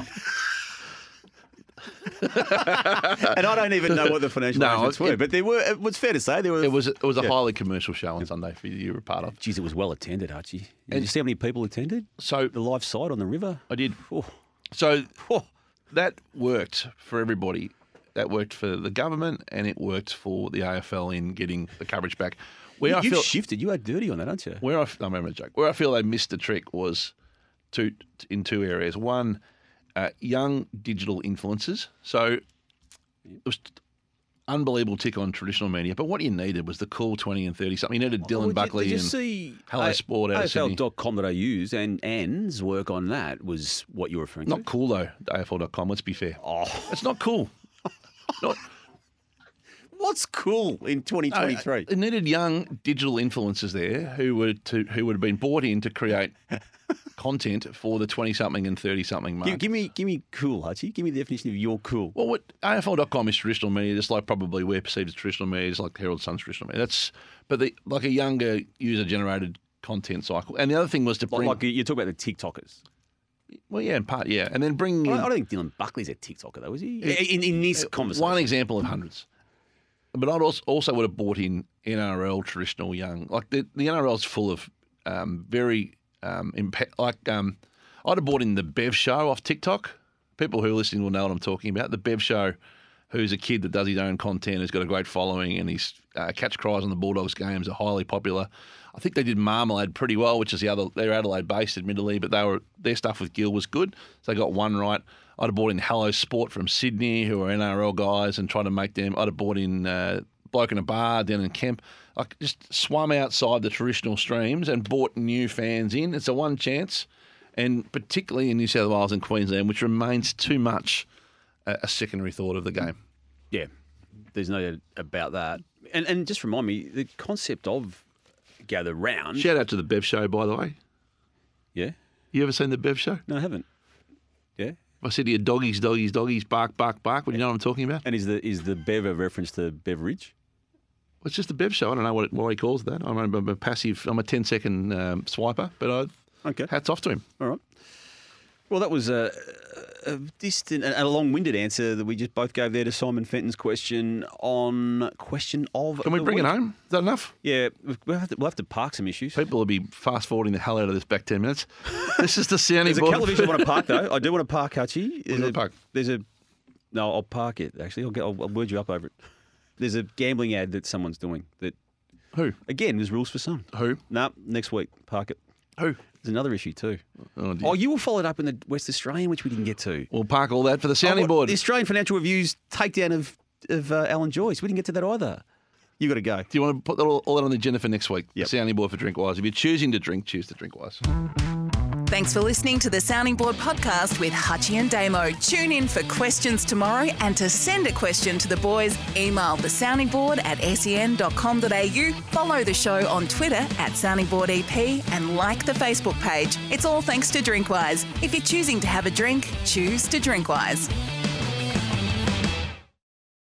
and I don't even know what the financial No, arrangements it- were. But there were. It was fair to say there were. it was it was a Yeah. highly commercial show on Sunday for you, you were part of. Geez, it was well attended, Archie. Did And- you see how many people attended? So The live side on the river. I did. Oh, So oh. that worked for everybody. That worked for the government, and it worked for the AFL in getting the coverage back. Where You, I feel shifted. You are dirty on that, aren't you? where I, I'm having a joke. Where I feel they missed the trick was two in two areas. One, uh, young digital influencers. So it was unbelievable tick on traditional media. But what you needed was the cool twenty and thirty something. You needed Dylan Well, did- Buckley Did you and see Hello Sport out. AFL.com.au and Ann's work on that was what you were referring not to? cool though. AFL.com. Let's be fair. Oh, It's not cool. not, what's cool in 2023? It needed young digital influencers there who were to who would have been bought in to create content for the twenty something and thirty something mark. give, give me, give me cool, Hutchie. Give me the definition of your cool. Well, what AFL.com is traditional media, just like probably we're perceived as traditional media, just like Herald Sun's traditional media. That's but the like a younger user generated content cycle. And the other thing was to bring, like you talk about the TikTokers. well, yeah, in part, yeah, and then bring I I don't think Dylan Buckley's a TikToker though, is he? In, in this conversation, one example of hundreds. But I'd also, also would have brought in NRL traditional young, like the the NRL's full of um, very um, impa- like um, I'd have bought in the Bev Show off TikTok. People who are listening will know what I'm talking about. The Bev Show, who's a kid that does his own content, has got a great following, and his uh, catch cries on the Bulldogs games are highly popular. I think they did Marmalade pretty well, which is the other. They're Adelaide based, admittedly, but they were their stuff with Gill was good. So they got one right. I'd have bought in Hello Sport from Sydney, who are NRL guys, and tried to make them. I'd have bought in uh, Bloke in a Bar down in Kemp. I just swum outside the traditional streams and brought new fans in. It's a one chance, and particularly in New South Wales and Queensland, which remains too much a, secondary thought of the game. yeah, there's no doubt about that. And and just remind me, the concept of gather round. Shout out to the Bev Show, by the way. Yeah, You ever seen the Bev Show? no, I haven't. Yeah, I said to you, doggies, doggies, doggies, bark, bark, bark. Would you know what I'm talking about? and is the is the Bev a reference to Beveridge? It's just a Bev Show. I don't know what, it, what he calls that. I'm a, I'm a passive, I'm a 10 second um, swiper, but I, Okay, hats off to him. all right. Well, that was a, a distant and a long-winded answer that we just both gave there to Simon Fenton's question on question of. Can we bring it home? Is that enough? Yeah, we'll have to, we'll have to park some issues. People will be fast forwarding the hell out of this back 10 minutes. this is the sounding There's a board. television I want to park though. I do want to park, Hutchie. There's a, park? There's a no. I'll park it. Actually, I'll get. I'll, I'll word you up over it. There's a gambling ad that someone's doing. That Who? again, there's rules for some. Who? No, next week park it. Who? There's another issue too. Oh, dear. Oh, you were followed up in the West Australian, which we didn't get to. We'll park all that for the Oh, sounding what- board. The Australian Financial Review's takedown of of uh, Alan Joyce. We didn't get to that either. You got to go. Do you want to put all, all that on the agenda for next week? Yep. Sounding board for Drinkwise. If you're choosing to drink, choose to Drinkwise. Thanks for listening to the Sounding Board podcast with Hutchie and Damo. Tune in for questions tomorrow and to send a question to the boys, email the sounding board at sen.com.au, follow the show on Twitter at Sounding Board EP and like the Facebook page. It's all thanks to Drinkwise. If you're choosing to have a drink, choose to Drinkwise.